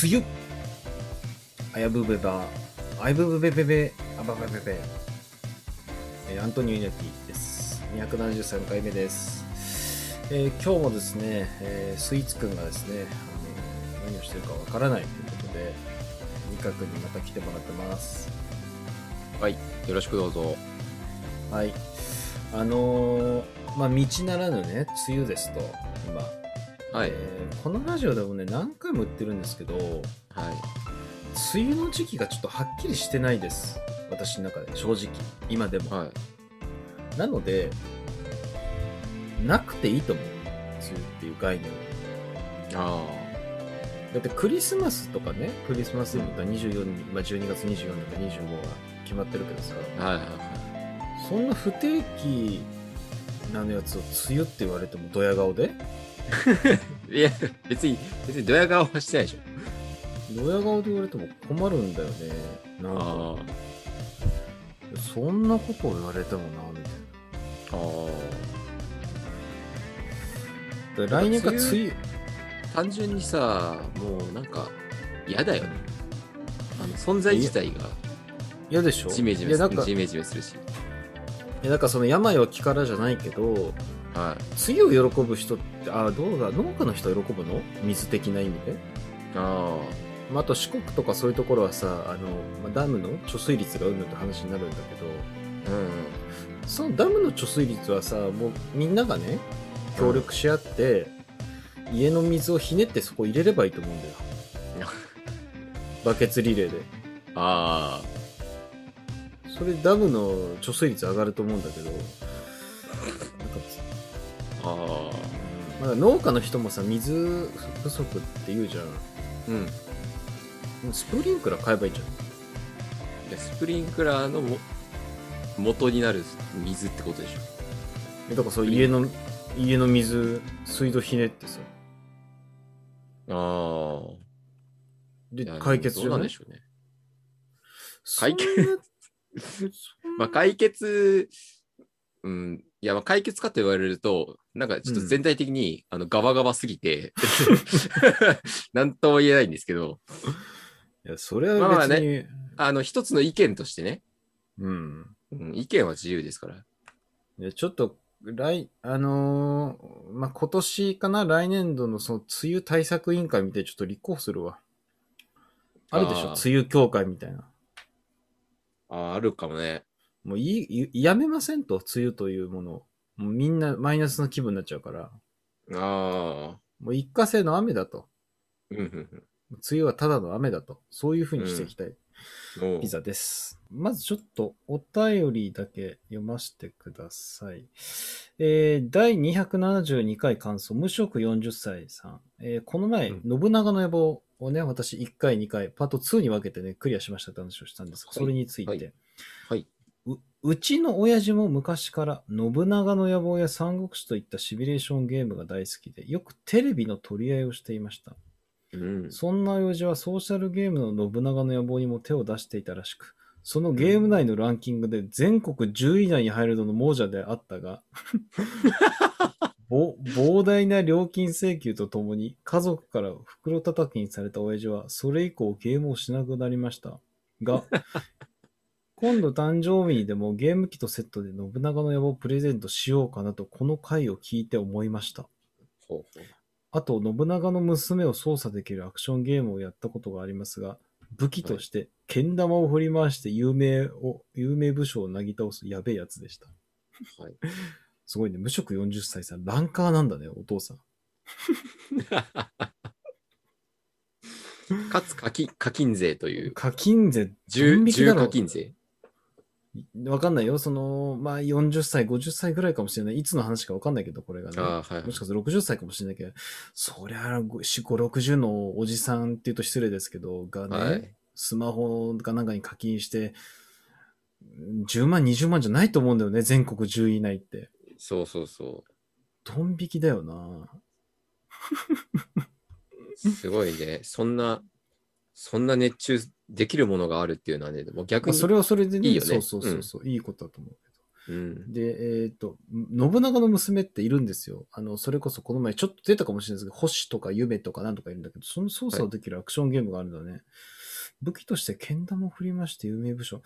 梅雨あやぶべばあやぶべべべあばばべべ。えーアントニオ猪木です。273回目です、えー今日もですね、えースイーツくんがですねあの何をしてるかわからないということで二角にまた来てもらってます。はい、よろしくどうぞ。はい。あのーまあ道ならぬね梅雨ですと今、はい、えーこのラジオでもね何回も言ってるんですけどはい、梅雨の時期がちょっとはっきりしてないです。私の中で正直。今でも、はい。なのでなくていいと思う。梅雨っていう概念は。あだってクリスマスとかねクリスマスイブが24に、まあ、12月24とか25が決まってるけどさ。あ、はい、はい、そんな不定期なのやつを梅雨って言われてもドヤ顔で？はい。いや、別に、別にドヤ顔はしてないでしょ。ドヤ顔で言われても困るんだよねなんかあそんなことを言われてもなみたいあ、あなだから来年から梅雨あ。単純にさ、もうなんか、嫌だよね。あの、存在自体が嫌でしょ？ジメジメするし。いやなんかその病は気からじゃないけどはい。梅雨を喜ぶ人ってあどうだ農家の人は喜ぶの？水的な意味で、あまあ、あと四国とかそういうところはさあの、まあ、ダムの貯水率がうんぬんって話になるんだけど。あ、うん。そのダムの貯水率はさもうみんながね協力し合って、家の水をひねってそこ入れればいいと思うんだよ。バケツリレーで。あ。それダムの貯水率上がると思うんだけどまだ農家の人もさ水不足って言うじゃんうん。もうスプリンクラー買えばいいじゃんいやスプリンクラーのも元になる水ってことでしょ。えだからそう家の家の水水道ひねってさああ。で解決じゃない？でしょうね。解決 まあ、解決、うん、いや、まあ解決かと言われると、なんかちょっと全体的に、あのガバガバすぎて、なんとも言えないんですけど、いやそれは別に、あの、一つの意見としてね、うん。うん、意見は自由ですから。いやちょっと来あのーまあ今年かな来年度のその梅雨対策委員会みたいにちょっと立候補するわ。あるでしょ？梅雨協会みたいな。ああ、あるかもね。もういいいやめませんと梅雨というものをもうみんなマイナスの気分になっちゃうからああ、もう一過性の雨だとうん、うん、梅雨はただの雨だと。そういう風にしていきたいうん。おうピザです。まずちょっとお便りだけ読ませてください。えー、第272回感想、無職40歳さん。えーこの前、うん信長の野望をね、私1回、2回、パート2に分けてね、クリアしましたって話をしたんですが、はいそれについて。はいはい。ううちの親父も昔から信長の野望や三国志といったシミュレーションゲームが大好きで、よくテレビの取り合いをしていました。うん。そんな親父はソーシャルゲームの信長の野望にも手を出していたらしく、そのゲーム内のランキングで全国10位以内に入るのの亡者であったが、ぼ膨大な料金請求とともに家族から袋叩きにされた親父はそれ以降ゲームをしなくなりました。が、今度誕生日にでもゲーム機とセットで信長の野望をプレゼントしようかなとこの回を聞いて思いました。ほうほう。あと、信長の娘を操作できるアクションゲームをやったことがありますが、武器として、けん玉を振り回して有名を、有名武将をなぎ倒すやべえやつでした。はい。すごいね。無職40歳さん、ランカーなんだね、お父さん。かつ課金、課金税という、課金税、重、重ドン引きだろ課金税？わかんないよ。その、まあ、40歳、50歳ぐらいかもしれない。いつの話かわかんないけど、これがね。ああ、はいはいもしかすると60歳かもしれないけど、そりゃ、4、5、60のおじさんって言うと失礼ですけど、がね、はい。スマホかなんかに課金して、10万、20万じゃないと思うんだよね、全国10位以内って。そうそうそドン引きだよな。う。すごいね。そんな、そんな熱中できるものがあるっていうのはね、もう逆に、まあそれはそれでねいいよねそうそうそうそう、いいことだと思うけど。うん。で、えっ、と、信長の娘っているんですよ。あの、それこそこの前ちょっと出たかもしれないですけど、星とか夢とかなんとかいるんだけど、その操作ができるアクションゲームがあるんだね。武器として剣玉を振りまして有名武将。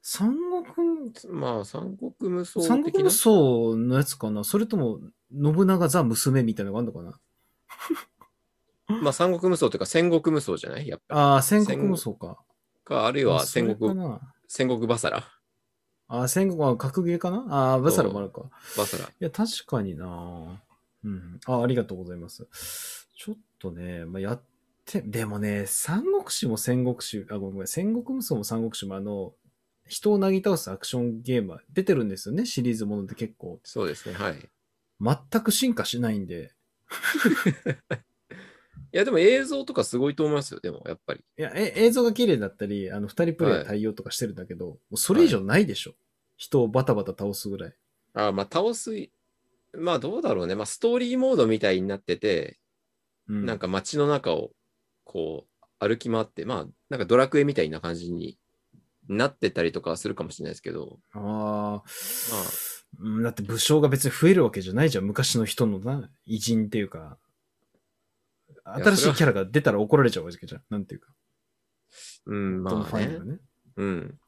三国、まあ、三国無双三国無双のやつかな？それとも、信長ザ娘みたいなのがあるのかな？まあ、三国無双というか戦国無双じゃない？やっぱああ、戦国無双か。か、あるいは戦国、な戦国バサラ。ああ、戦国は格ゲーかな？ああ、バサラもあるか。バサラ。いや、確かになうん。あ、ありがとうございます。ちょっとね、まあ、やって、でもね、三国志も戦国志、あ、ごめんごめん、戦国無双も三国志もあの、人をなぎ倒すアクションゲームは出てるんですよね、シリーズもので結構。そうですね、はい。い全く進化しないんで。や、でも映像とかすごいと思いますよ、でも、やっぱり。いや、え映像が綺麗だったり、あの、二人プレイ対応とかしてるんだけど、もうそれ以上ないでしょ。人をバタバタ倒すぐらい。あまあ、倒す、まあ、どうだろうね。まあ、ストーリーモードみたいになってて、うん。なんか街の中を、こう、歩き回って、まあ、なんかドラクエみたいな感じになってたりとかはするかもしれないですけど、ああ、まあ、うんだって武将が別に増えるわけじゃないじゃん。昔の人のな、偉人っていうか、や新しいキャラが出たら怒られちゃうわけじゃん。なんていうか。うん、まあねファンが。ね。うん。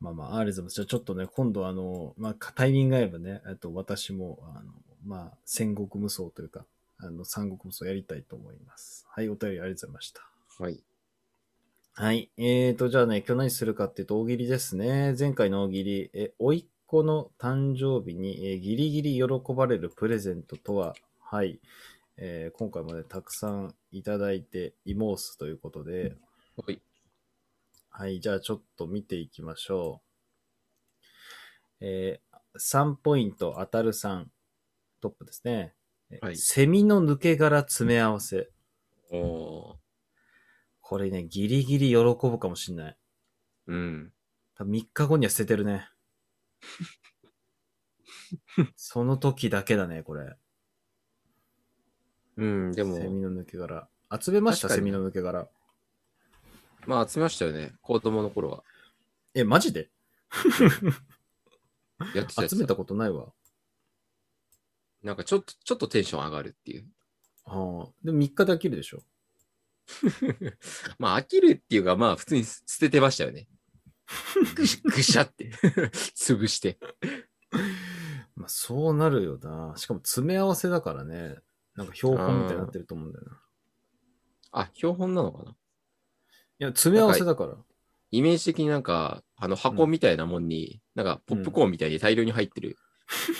まあまあ、ありがとうございます。じゃあちょっとね、今度あの、まあ、タイミングが合えばね、えっと、私も、あの、まあ、戦国無双というか、あの、三国無双やりたいと思います。はい、お便りありがとうございました。はい。はい。えーと、じゃあね、今日何するかっていうと、大喜利ですね。前回の大喜利、え、おいっ子の誕生日に、えーギリギリ喜ばれるプレゼントとは、はい。えー今回もね、たくさんいただいていますということで、はい。はい。じゃあちょっと見ていきましょう。えー3ポイント当たる3、トップですね。えはいセミの抜け殻詰め合わせ。おーこれね、ギリギリ喜ぶかもしんない。うん。多分3日後には捨ててるね。その時だけだね、これ。うん、でも、セミの抜け殻。集めました、セ確かにミの抜け殻。まあ、集めましたよね。子供の頃は。え、マジで？やってたやつ集めたことないわ。なんかちょっと、ちょっとテンション上がるっていう。はあ、でも3日で飽きるでしょ。まあ、飽きるっていうか、まあ、普通に捨ててましたよね。ぐしぐしゃって。潰して。まあ、そうなるよな。しかも詰め合わせだからね。なんか標本みたいになってると思うんだよな。いあ、標本なのかな？や、詰め合わせだから。イメージ的になんか、あの箱みたいなもんに、なんかポップコーンみたいに大量に入ってる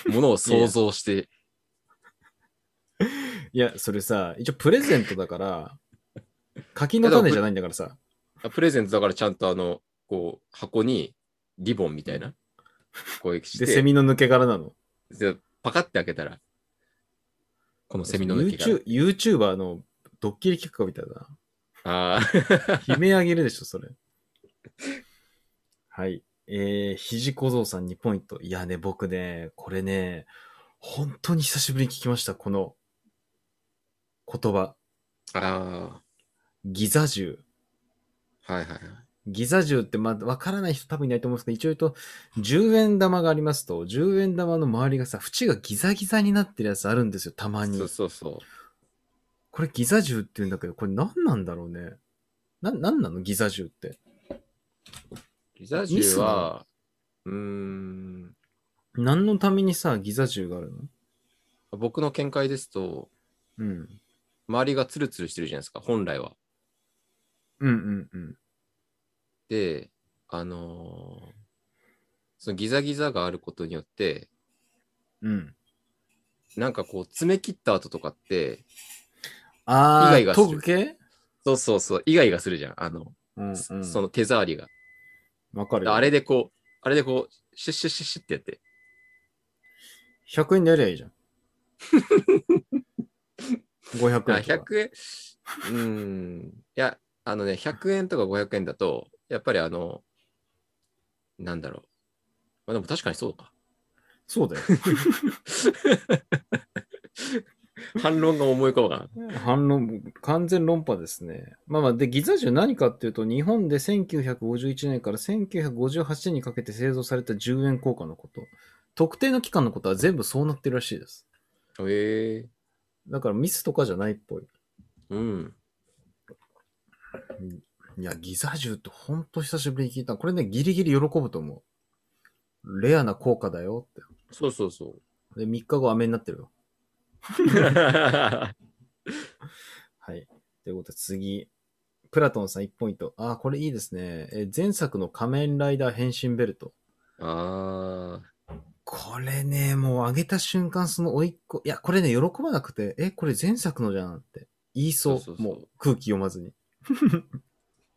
ものを想像して、いや、それさ、一応プレゼントだから、柿の種じゃないんだからさ。あプレゼントだからちゃんとあの、こう、箱にリボンみたいな、こうして、で、セミの抜け殻なの。でパカって開けたら、このセミの抜け殻 YouTube。YouTuber のドッキリ企画みたいだな。ああ、悲鳴あげるでしょ、それ。はい。えー、ひじこぞうさん2ポイント。いやね、僕ね、これね、本当に久しぶりに聞きました、この言葉。あギザ銃。あ、はいはいはい。ギザ銃って、まあ、わからない人多分いないと思うんですけど、一応言うと、10円玉がありますと、10円玉の周りがさ、縁がギザギザになってるやつあるんですよ、たまにそう。そうそう。これギザ銃って言うんだけど、これ何なんだろうね。な、なんなの？ギザ銃って。ギザ銃は、うーん、何のためにさ、ギザ銃があるの？僕の見解ですと、うん。周りがツルツルしてるじゃないですか、本来は。うんうんうん。で、あのーそのギザギザがあることによって、うん。なんかこう、詰め切った後とかって、あー、イガイガするそうそうそう、イガイガするじゃん。あの、うん、うん。その手触りが。わかるよ。あれでこう、あれでこう、シュッシュッシュッシュッってやって。100円でやりゃいいじゃん。500円とか。あ、100円、うーん。いや、あのね、100円とか500円だと、やっぱりあの、なんだろう。まあ、でも確かにそうか。そうだよ。反論が思い浮かばな反論、完全論破ですね。まあまあ、で、ギザ銃何かっていうと、日本で1951年から1958年にかけて製造された10円硬貨のこと。特定の期間のことは全部そうなってるらしいです。へえだからミスとかじゃないっぽい。うん。いや、ギザ銃ってほんと久しぶりに聞いた。これね、ギリギリ喜ぶと思う。レアな効果だよって。そうそうそう。で、3日後飴になってるよ。はい。ということで次。プラトンさん1ポイント。ああ、これいいですね。え前作の仮面ライダー変身ベルト。あこれね、もう上げた瞬間その甥っ子、いや、これね、喜ばなくて、え、これ前作のじゃんって言いそう。そうそうそうもう空気読まずに。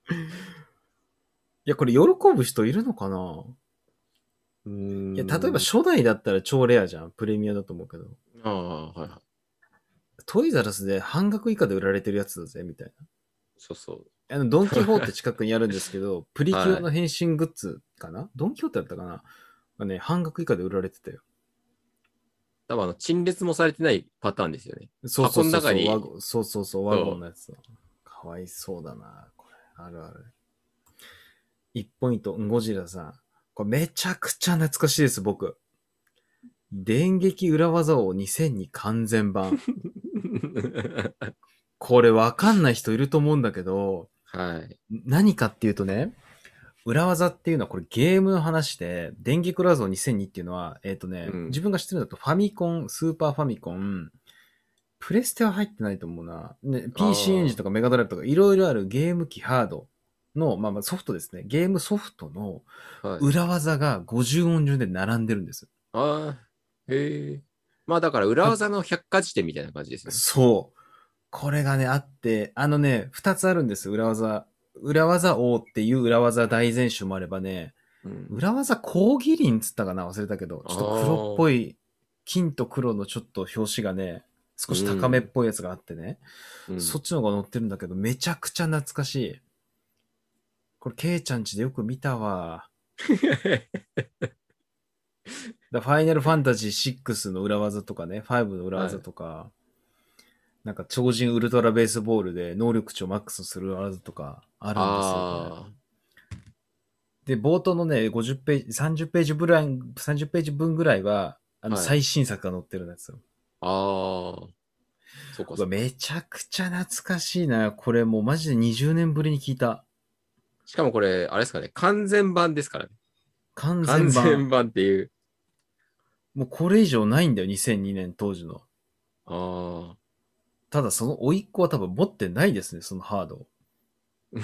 いや、これ喜ぶ人いるのかな？ー。うーんいや、例えば初代だったら超レアじゃん。プレミアだと思うけど。ああ、はいはい。トイザラスで半額以下で売られてるやつだぜ、みたいな。そうそう。あの、ドンキホーテ近くにあるんですけど、プリキュアの変身グッズかな、ドンキホーテだったかな？がね、半額以下で売られてたよ。多分あの、陳列もされてないパターンですよね。そうそうそうそう。箱の中にワゴンそうそうそう、ワゴンのやつだ。かわいそうだな。あるある。1ポイント、ゴジラさん。これめちゃくちゃ懐かしいです、僕。電撃裏技王2002完全版。これわかんない人いると思うんだけど、はい。何かっていうとね、裏技っていうのはこれゲームの話で、電撃裏技王2002っていうのは、えっ、とね、うん自分が知ってるんだとファミコン、スーパーファミコン、プレステは入ってないと思うな。ね、PC エンジンとかメガドライブとかいろいろあるゲーム機ハードの、まあまあソフトですね。ゲームソフトのはい、裏技が50音順で並んでるんです。ああ、へえ。まあだから裏技の百科事典みたいな感じですね。そう。これがね、あって、あのね、二つあるんです、裏技。裏技王っていう裏技大全集もあればね、うん、裏技コーギリンつったかな？忘れたけど、ちょっと黒っぽい、金と黒のちょっと表紙がね、少し高めっぽいやつがあってね、うんそっちの方が載ってるんだけど、めちゃくちゃ懐かしい。これ、ケイちゃんちでよく見たわ。だファイナルファンタジー6の裏技とかね、5の裏技とか、なんか超人ウルトラベースボールで能力値をマックスする裏技とかあるんですよ。これあで、冒頭のね、50ページ、30ページぐらい、30ページ分ぐらいは、あの、はい最新作が載ってるんですよ。あ、ああ。そうかうわめちゃくちゃ懐かしいな。これもうマジで20年ぶりに聞いた。しかもこれ、あれですかね、完全版ですからね。完完全版。全版っていう。もうこれ以上ないんだよ、2002年当時の。ああ。ただその甥っ子は多分持ってないですね、そのハードを。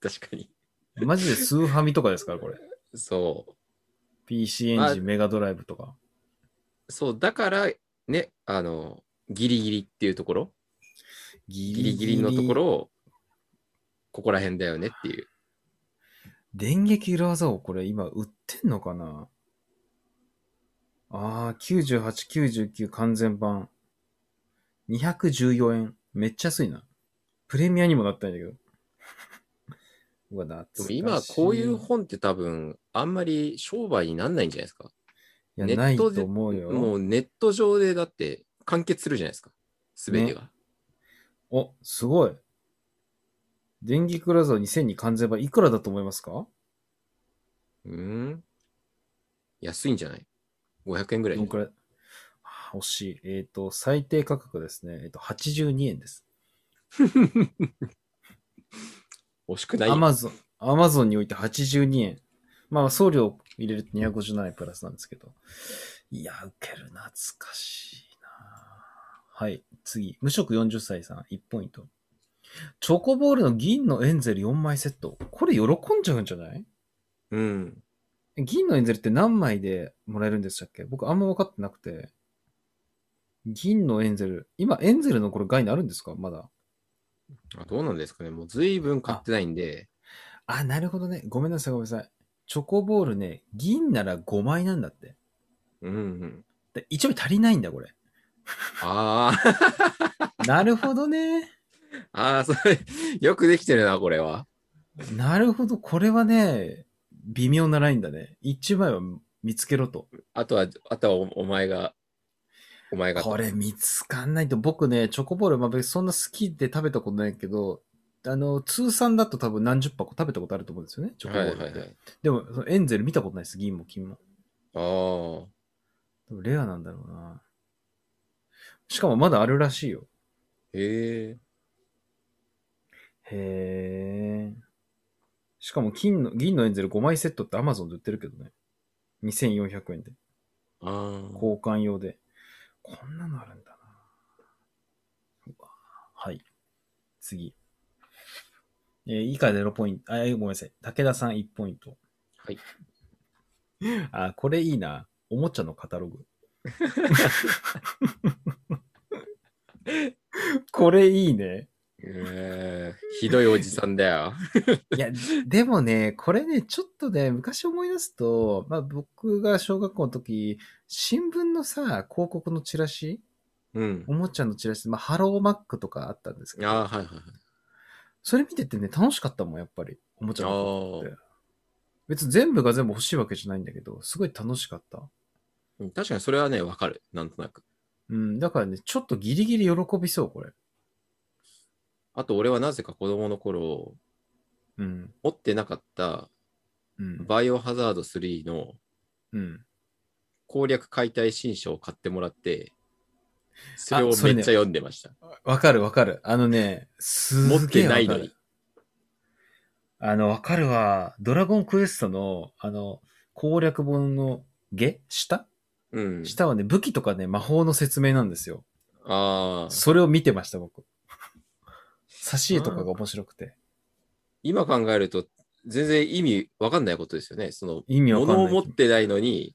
確かに。マジでスーファミとかですから、これ。そ PC エンジあン、メガドライブとか。う。そう、だから、ね、あの、ギリギリっていうところ、ギギリギリのところを、ここら辺だよねっていう。電撃裏技をこれ今売ってんのかな？ああ、98、99完全版。214円。めっちゃ安いな。プレミアにもなったんだけど。うわ、懐かしい。でも今、こういう本って多分、あんまり商売になんないんじゃないですか？いや、ネないとットで思うよ。もうネット上でだって完結するじゃないですか。すべてが。お、すごい。電撃裏技2002完全版いくらだと思いますか？うん安いんじゃない ?500 円ぐらいどん。くらいあー惜しい。えっ、と、最低価格ですね。えっ、と、82円です。惜しくないよアマゾン、アマゾンにおいて82円。まあ、送料入れると257円プラスなんですけど。いや、ウケる。懐かしいなはい。次。無職40歳さん、1ポイント。チョコボールの銀のエンゼル4枚セット。これ喜んじゃうんじゃない？うん。銀のエンゼルって何枚でもらえるんでしたっけ？僕あんま分かってなくて。銀のエンゼル。今、エンゼルのこれ概念あるんですか？まだ。あどうなんですかねもう随分買ってないんで。あ、なるほどね。ごめんなさい、ごめんなさい。チョコボールね、銀なら5枚なんだって。うんうん。で1枚足りないんだ、これ。ああ。なるほどね。ああ、それ、よくできてるな、これは。なるほど。これはね、微妙なラインだね。1枚は見つけろと。あとは、あとはおお前が。お前が。これ見つかんないと、僕ね、チョコボール、まあ別にそんな好きで食べたことないけど、あの、通算だと多分何十箱食べたことあると思うんですよね、チョコボはールって。いはいはい。でも、そのエンゼル見たことないです、銀も金も。ああ。多分レアなんだろうな。しかもまだあるらしいよ。へえ。へえ。しかも金の、銀のエンゼル5枚セットって Amazon で売ってるけどね。2400円で。ああ。交換用で。こんなのあるんだな。はい。次。えー以下0ポイント。あ、ごめんなさい。武田さん1ポイント。はい。あ、これいいな。おもちゃのカタログ。これいいね。えー、ひどいおじさんだよ。いや、でもね、これね、ちょっとね、昔思い出すと、まあ僕が小学校の時、新聞のさ、広告のチラシ？うん。おもちゃのチラシ、まあハローマックとかあったんですけど、ああ、はいはいはい。それ見ててね、楽しかったもん、やっぱり。おもちゃのって。別に全部が全部欲しいわけじゃないんだけど、すごい楽しかった。うん確かにそれはね、わかる。なんとなく。うん、だからね、ちょっとギリギリ喜びそう、これ。あと、俺はなぜか子供の頃、うん、持ってなかったうん、バイオハザード3のうん。攻略解体新書を買ってもらって、それをめっちゃ読んでました。わかるわかる。あのね、す持ってないのに。あの、わかるわ。ドラゴンクエストの、あの、攻略本の下？下？うん。下はね、武器とかね、魔法の説明なんですよ。ああ。それを見てました、僕。挿絵とかが面白くて。今考えると、全然意味わかんないことですよね。その、意味わかんない。物を持ってないのに、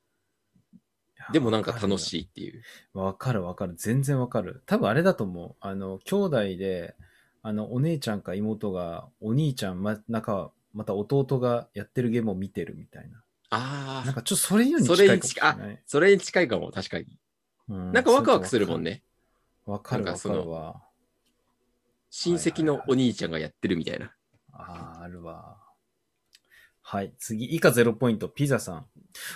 でもなんか楽いしいっていう。わかるわかる。全然わかる。多分あれだと思う。あの、兄弟で、あの、お姉ちゃんか妹が、お兄ちゃん、ま、なんか、また弟がやってるゲームを見てるみたいな。ああ。なんかちょっとそれよりにそ近いかもしれに近い、あれない。、それに近いかも、確かに。うんなんかワクワクするもん。ね。わかるわかるわ。親戚のお兄ちゃんがやってるみたいな。ああ、あるわ。はい。次、以下0ポイント、ピザさん。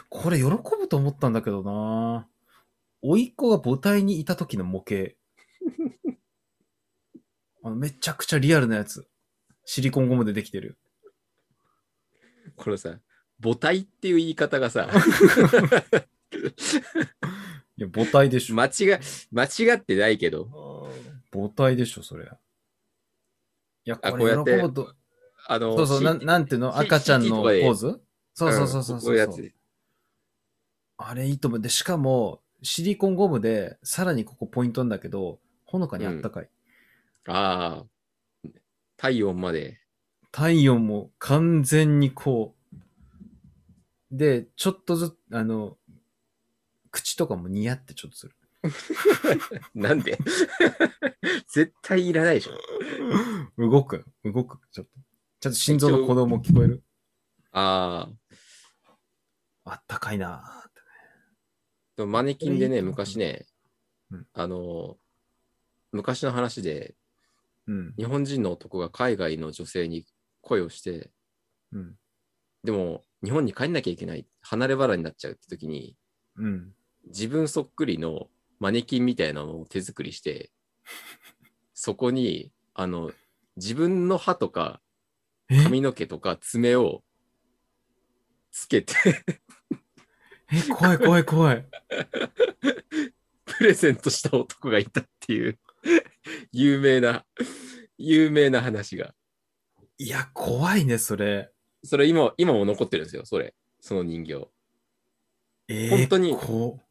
これ喜ぶと思ったんだけどな甥っ子が母体にいた時の模型。あのめちゃくちゃリアルなやつ。シリコンゴムでできてる。このさ、母体っていう言い方がさ、いや、母体でしょ。間違、間違ってないけど、母体でしょ、それ。いや、あこれこうやって喜ぶと。あの、そうそう、なんなんていうの？赤ちゃんのポーズ？そうそうそうそうそうう。んこういうやつ。あれいいと思う。で、しかも、シリコンゴムで、さらにここポイントなんだけど、ほのかにあったかい。ああ、体温まで。体温も完全にこう。で、ちょっとずつ、あの、口とかも似合ってちょっとする。なんで？絶対いらないでしょ。動く、動く、ちょっと。ちょっと心臓の鼓動も聞こえる？ああ、あったかいなーってでもマネキンでね、昔ねうん、あの、昔の話で、うん。日本人の男が海外の女性に恋をして、うん。でも日本に帰んなきゃいけない、離れ離れになっちゃうって時に、うん。自分そっくりのマネキンみたいなのを手作りして、そこに、あの、自分の歯とかえ髪の毛とか爪をつけてえ、怖い怖い怖い。プレゼントした男がいたっていう有名な、有名な話が。いや、怖いね、それ。それ今、今も残ってるんですよ、それ。その人形。えー、本当にこ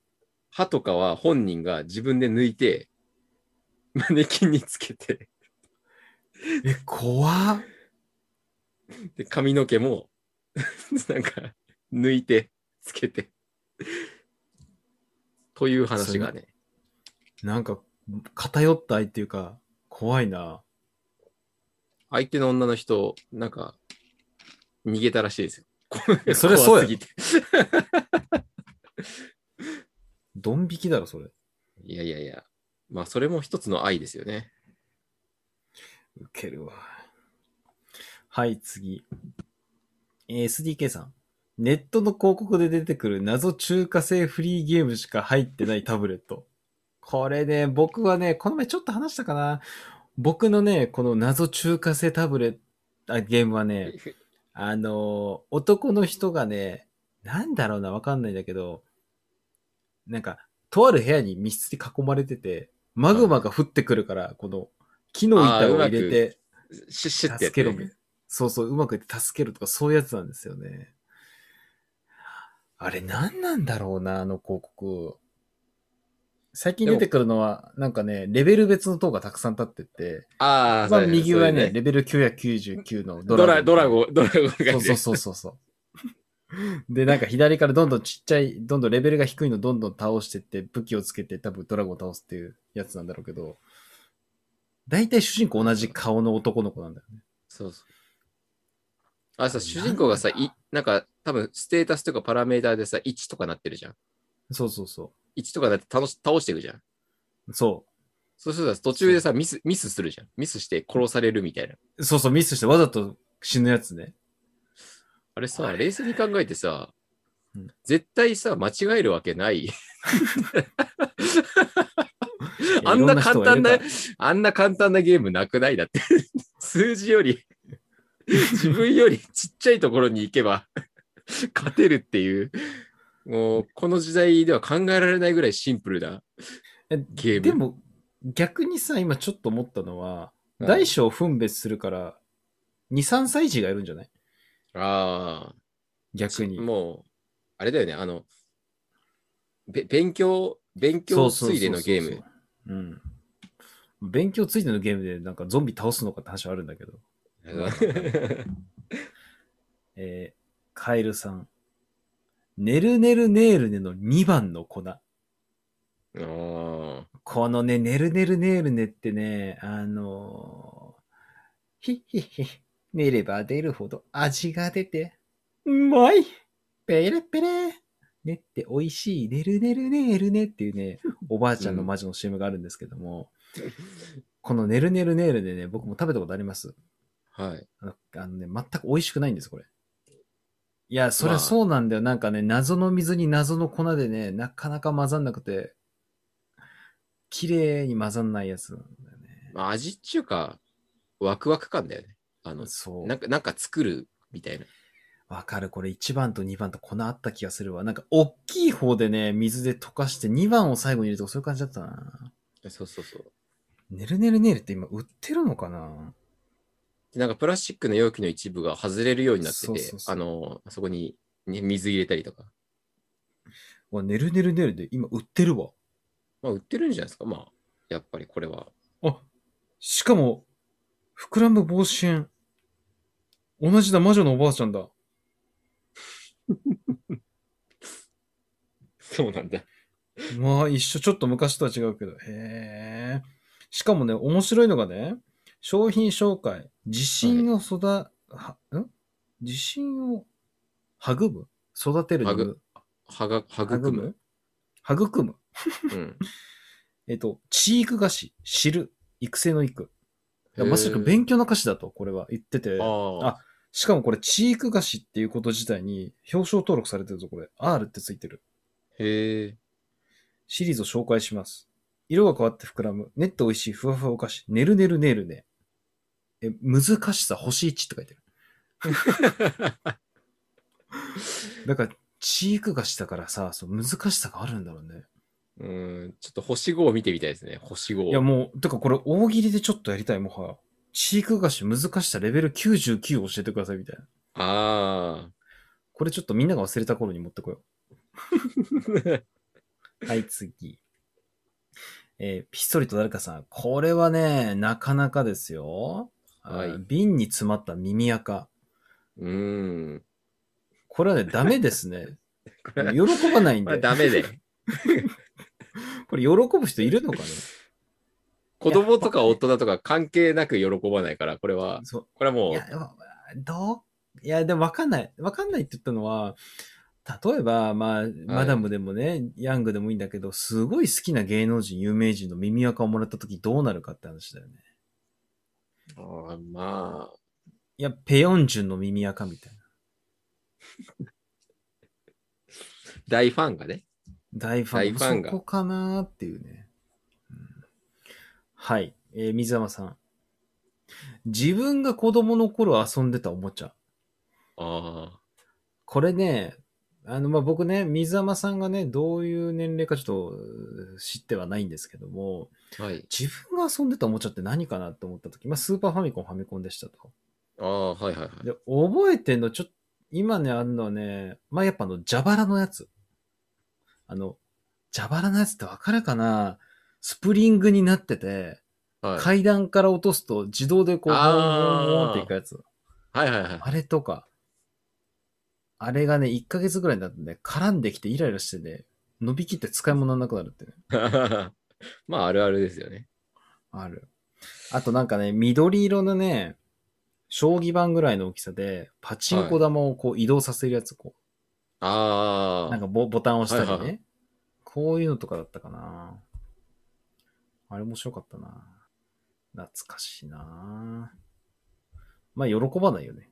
歯とかは本人が自分で抜いて、マネキンにつけて、うえ、怖っ。で髪の毛も、なんか、抜いて、つけて。という話がね。なんか、偏った愛っていうか、怖いな。相手の女の人、なんか、逃げたらしいですよ。それそうや怖すぎてドン引きだろ、それ。いやいやいや。まあ、それも一つの愛ですよね。ウケるわ。はい、次。えー SDK さん。ネットの広告で出てくる謎中華製フリーゲームしか入ってないタブレット。これね、僕はね、この前ちょっと話したかな。僕のね、この謎中華製タブレット、あゲームはね、あの、男の人がね、なんだろうな、わかんないんだけど、なんか、とある部屋に密室に囲まれてて、マグマが降ってくるから、この、木の板を入れて、シュッシュってや助けろってる。そうそう、うまくいって助けるとか、そういうやつなんですよね。あれ、何なんだろうな、あの広告。最近出てくるのは、なんかね、レベル別の塔がたくさん立ってて、ああ、一番そうだ右上はね、それレベル999のドドラ、ラゴン。ドラゴン、ドラゴンがそうそうそうそう。で、なんか左からどんどんちっちゃい、どんどんレベルが低いのどんどん倒してって、武器をつけて多分ドラゴンを倒すっていうやつなんだろうけど、大体主人公同じ顔の男の子なんだよね。そうそう。あれさ、主人公がさ、い、なんか、多分、ステータスとかパラメーターでさ、1とかなってるじゃん。そうそうそ1とかなって倒し倒していくじゃん。う。そそうするとさ途中でさ、ミス、ミスするじゃん。ミスして殺されるみたいな。う。そうそう、ミスしてわざと死ぬやつね。あれさ、あれ冷静に考えてさうん、絶対さ、間違えるわけない。あんな簡単ないろん人がいるか、あんな簡単なゲームなくない？だって。数字より、自分よりちっちゃいところに行けば 勝てるっていう、もうこの時代では考えられないぐらいシンプルなゲーム。でも、逆にさ、今ちょっと思ったのは、うん大小分別するから、2、3歳児がいるんじゃない？ああ、逆に。もう、あれだよね、あの、べ勉強、勉強ついでのゲーム。うん。勉強ついてのゲームでなんかゾンビ倒すのかって話はあるんだけど。えーカエルさん。ねるねるねーるねの2番の粉。このね、ねるねるねーるねってね、あのー、ひっひっひ、寝れば出るほど味が出て、うまいペレペレねって美味しい、ねるねるねーるねっていうね、おばあちゃんの魔女の CM があるんですけども、このねるねるねーるでね、僕も食べたことあります。はい。あのね、全く美味しくないんです、これ。いや、そりまあゃそうなんだよ。なんかね、謎の水に謎の粉でね、なかなか混ざんなくて、綺麗に混ざんないやつなんだよね。まあ、味っていうか、ワクワク感だよね。あの、そう。なんか、なんか作るみたいな。わかる。これ1番と2番と粉あった気がするわ。なんか、大きい方でね、水で溶かして2番を最後に入れるとかそういう感じだったな。そうそうそう。ねるねるねるって今売ってるのかな？でなんかプラスチックの容器の一部が外れるようになってて、そうそうそうあの、そこに、ね、水入れたりとか。わ、ねるねるねるで今売ってるわ。まあ、売ってるんじゃないですか。まあ、やっぱりこれは。あ、しかも、膨らむ帽子園。同じだ、魔女のおばあちゃんだ。そうなんだ。まあ、一緒、ちょっと昔とは違うけど。へえ。しかもね、面白いのがね、商品紹介、自信を育、は、ん？自信を育む？育てるにむ？はが、育む？育む？うん。えっと、チーク菓子、知る、育成の育。へーまさしく勉強の歌詞だと、これは言ってて。ああ。しかもこれ、チーク菓子っていうこと自体に表彰登録されてるぞ、これ。R ってついてる。へえ。シリーズを紹介します。色が変わって膨らむ。ねっと美味しいふわふわお菓子。ねるねるねるね。え、難しさ星1って書いてる。だから、チーク菓子だからさ、そう難しさがあるんだろうね。うん、ちょっと星5を見てみたいですね。星5。いやもう、てかこれ大喜利でちょっとやりたい、もはや。チーク菓子難しさレベル99を教えてくださいみたいな。ああ。これちょっとみんなが忘れた頃に持ってこよう。はい、次。えーピストリと誰かさん。これはね、なかなかですよ。はいあ瓶に詰まった耳垢。うーん。これはね、ダメですね。喜ばないんで。ダメで。これ喜ぶ人いるのかね？子供とか大人とか関係なく喜ばないから、これは、そこれはもう。いうや、どういや、でもわかんない。わかんないって言ったのは、例えば、まあ、マダムでもね、ヤングでもいいんだけど、すごい好きな芸能人、有名人の耳垢をもらった時どうなるかって話だよね。あーまあ、いや、ペヨンジュンの耳垢みたいな。大ファンがね。大ファン。大ファンがそこかなーっていうね。はい。えー水山さん。自分が子供の頃遊んでたおもちゃ。あこれね、あの、まあ、僕ね、水山さんがね、どういう年齢かちょっと知ってはないんですけども、あ。はい。自分が遊んでたおもちゃって何かなって思った時、まあ、スーパーファミコン、ファミコンでしたと。ああ、はいはいはい。で、覚えてんの、ちょっと、今ね、あるのはね、まあ、やっぱあの、蛇腹のやつ。あの、蛇腹のやつってわかるかな？スプリングになってて、はい、階段から落とすと自動でこう、ボンボンボンっていくやつ。はいはいはい。あれとか、あれがね、1ヶ月ぐらいになってね、絡んできてイライラしてね、伸びきって使い物になくなるってね。まあ、あるあるですよね。ある。あとなんかね、緑色のね、将棋盤ぐらいの大きさで、パチンコ玉をこう移動させるやつ、こああ。う、なんかボボタンを押したりね、はいはいはこういうのとかだったかな。あれ面白かったな。懐かしいな。まあ、喜ばないよね。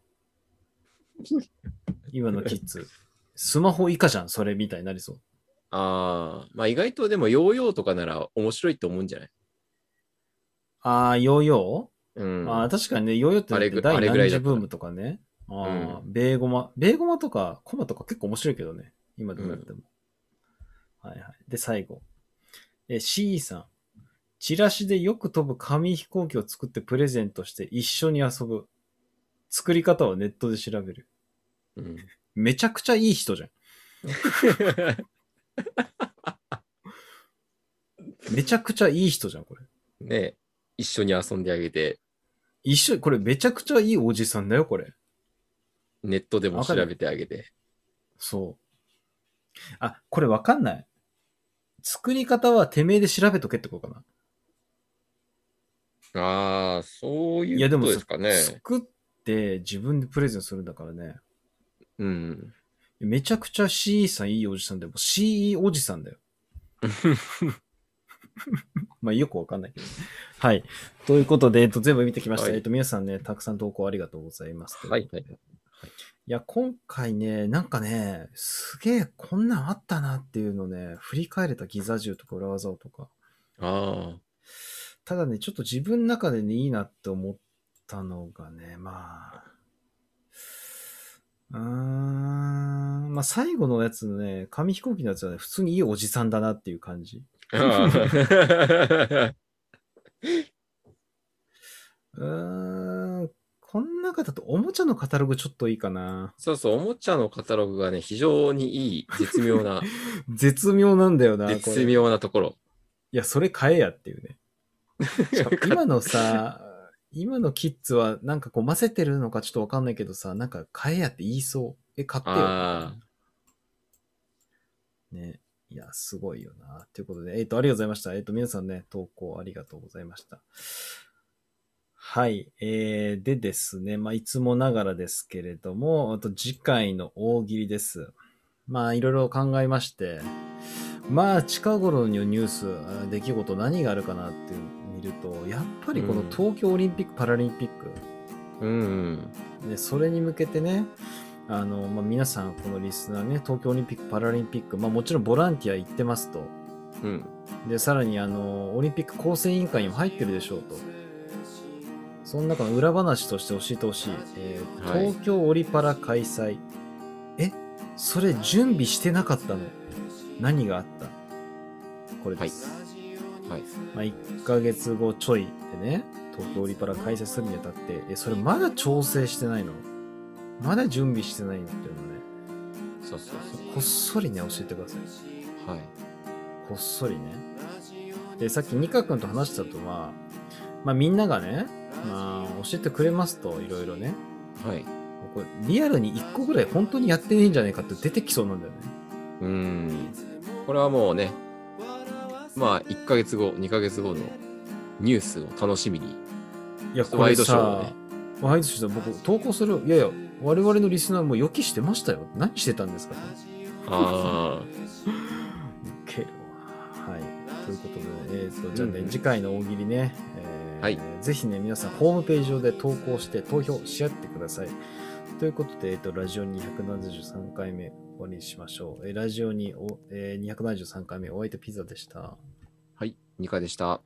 今のキッズ。スマホ以下じゃん、それみたいになりそう。ああ。まあ、意外とでも、ヨーヨーとかなら面白いと思うんじゃない？あー、ヨーヨー、うん。あー確かにね、ヨーヨーってあれぐ第あれぐらいだ次ブームとかね。あー、ベーゴマ。ベーゴマとかコマとか結構面白いけどね。今でもやっても。はいはい。で、最後。え、C さん。チラシでよく飛ぶ紙飛行機を作ってプレゼントして一緒に遊ぶ。作り方はネットで調べる。うんめちゃくちゃいい人じゃん。めちゃくちゃいい人じゃん、これ。ね一緒に遊んであげて、一緒、これめちゃくちゃいいおじさんだよ、これ。ネットでも調べてあげて。そう。あ、これわかんない。作り方はてめえで調べとけってことかな。ああ、そういや、いうこでもとですかね。作って自分でプレゼントするんだからね。うん。めちゃくちゃ C さんいいおじさんだよ。もう C おじさんだよ。まあよくわかんないけど。はい。ということで、えっと、全部見てきました。はいえっと、皆さんね、たくさん投稿ありがとうございます。はいはいいや、今回ね、なんかね、すげえこんなんあったなっていうのね、振り返れたギザ銃とか裏技とか。あただね、ちょっと自分の中でね、いいなって思ったのがね、まあ、うーん、まあ最後のやつのね、紙飛行機のやつはね、普通にいいおじさんだなっていう感じ。うーん、こん中だとおもちゃのカタログちょっといいかな。そうそう、おもちゃのカタログがね、非常にいい、絶妙な、絶妙なんだよな、絶妙なところ。いや、それ買えやっていうね。今のさ、今のキッズはなんかこう混ぜてるのかちょっとわかんないけどさ、なんか買えやって言いそう。え、買ってよ。あね。いや、すごいよな。ということで、えっ、と、ありがとうございました。えっ、と、皆さんね、投稿ありがとうございました。はい。えー、でですね、まあ、いつもながらですけれども、あと次回の大喜利です。まあ、いろいろ考えまして、まあ、近頃のニュース、あ出来事何があるかなって見ると、やっぱりこのうん東京オリンピック・パラリンピック、うん。で、それに向けてね、あの、まあ、皆さん、このリスナーね、東京オリンピック・パラリンピック、まあ、もちろんボランティア行ってますと。うん。で、さらに、あの、オリンピック構成委員会にも入ってるでしょうと。その中の裏話として教えてほしい。えーはい東京オリパラ開催。え？それ準備してなかったの？何があった？これです。はい。まあ、1ヶ月後ちょいでね、東京オリパラ開催するにあたって、え、それまだ調整してないのまだ準備してないのっていうのね、そうそうそこっそりね、教えてください。う。はい。こっそりね。で、さっきニカ君と話したとは、まあみんながね、まあ教えてくれますと、いろいろね。はい。これリアルに1個ぐらい本当にやってねえんじゃねえかって出てきそうなんだよね。うん。これはもうね、まあ、1ヶ月後、2ヶ月後のニュースを楽しみに。いや、ワイドショーをさね、ワイドショーで僕投稿する。いやいや、我々のリスナーも予期してましたよ。何してたんですかあウケるわ。はい。ということで、えっ、と、じゃあね、うん次回の大喜利ね、えーはいぜひね、皆さん、ホームページ上で投稿して投票し合ってください。ということで、えっ、と、ラジオ273回目終わりにしましょう。えーラジオにお、えー273回目お相手ピザでした。2回。でした。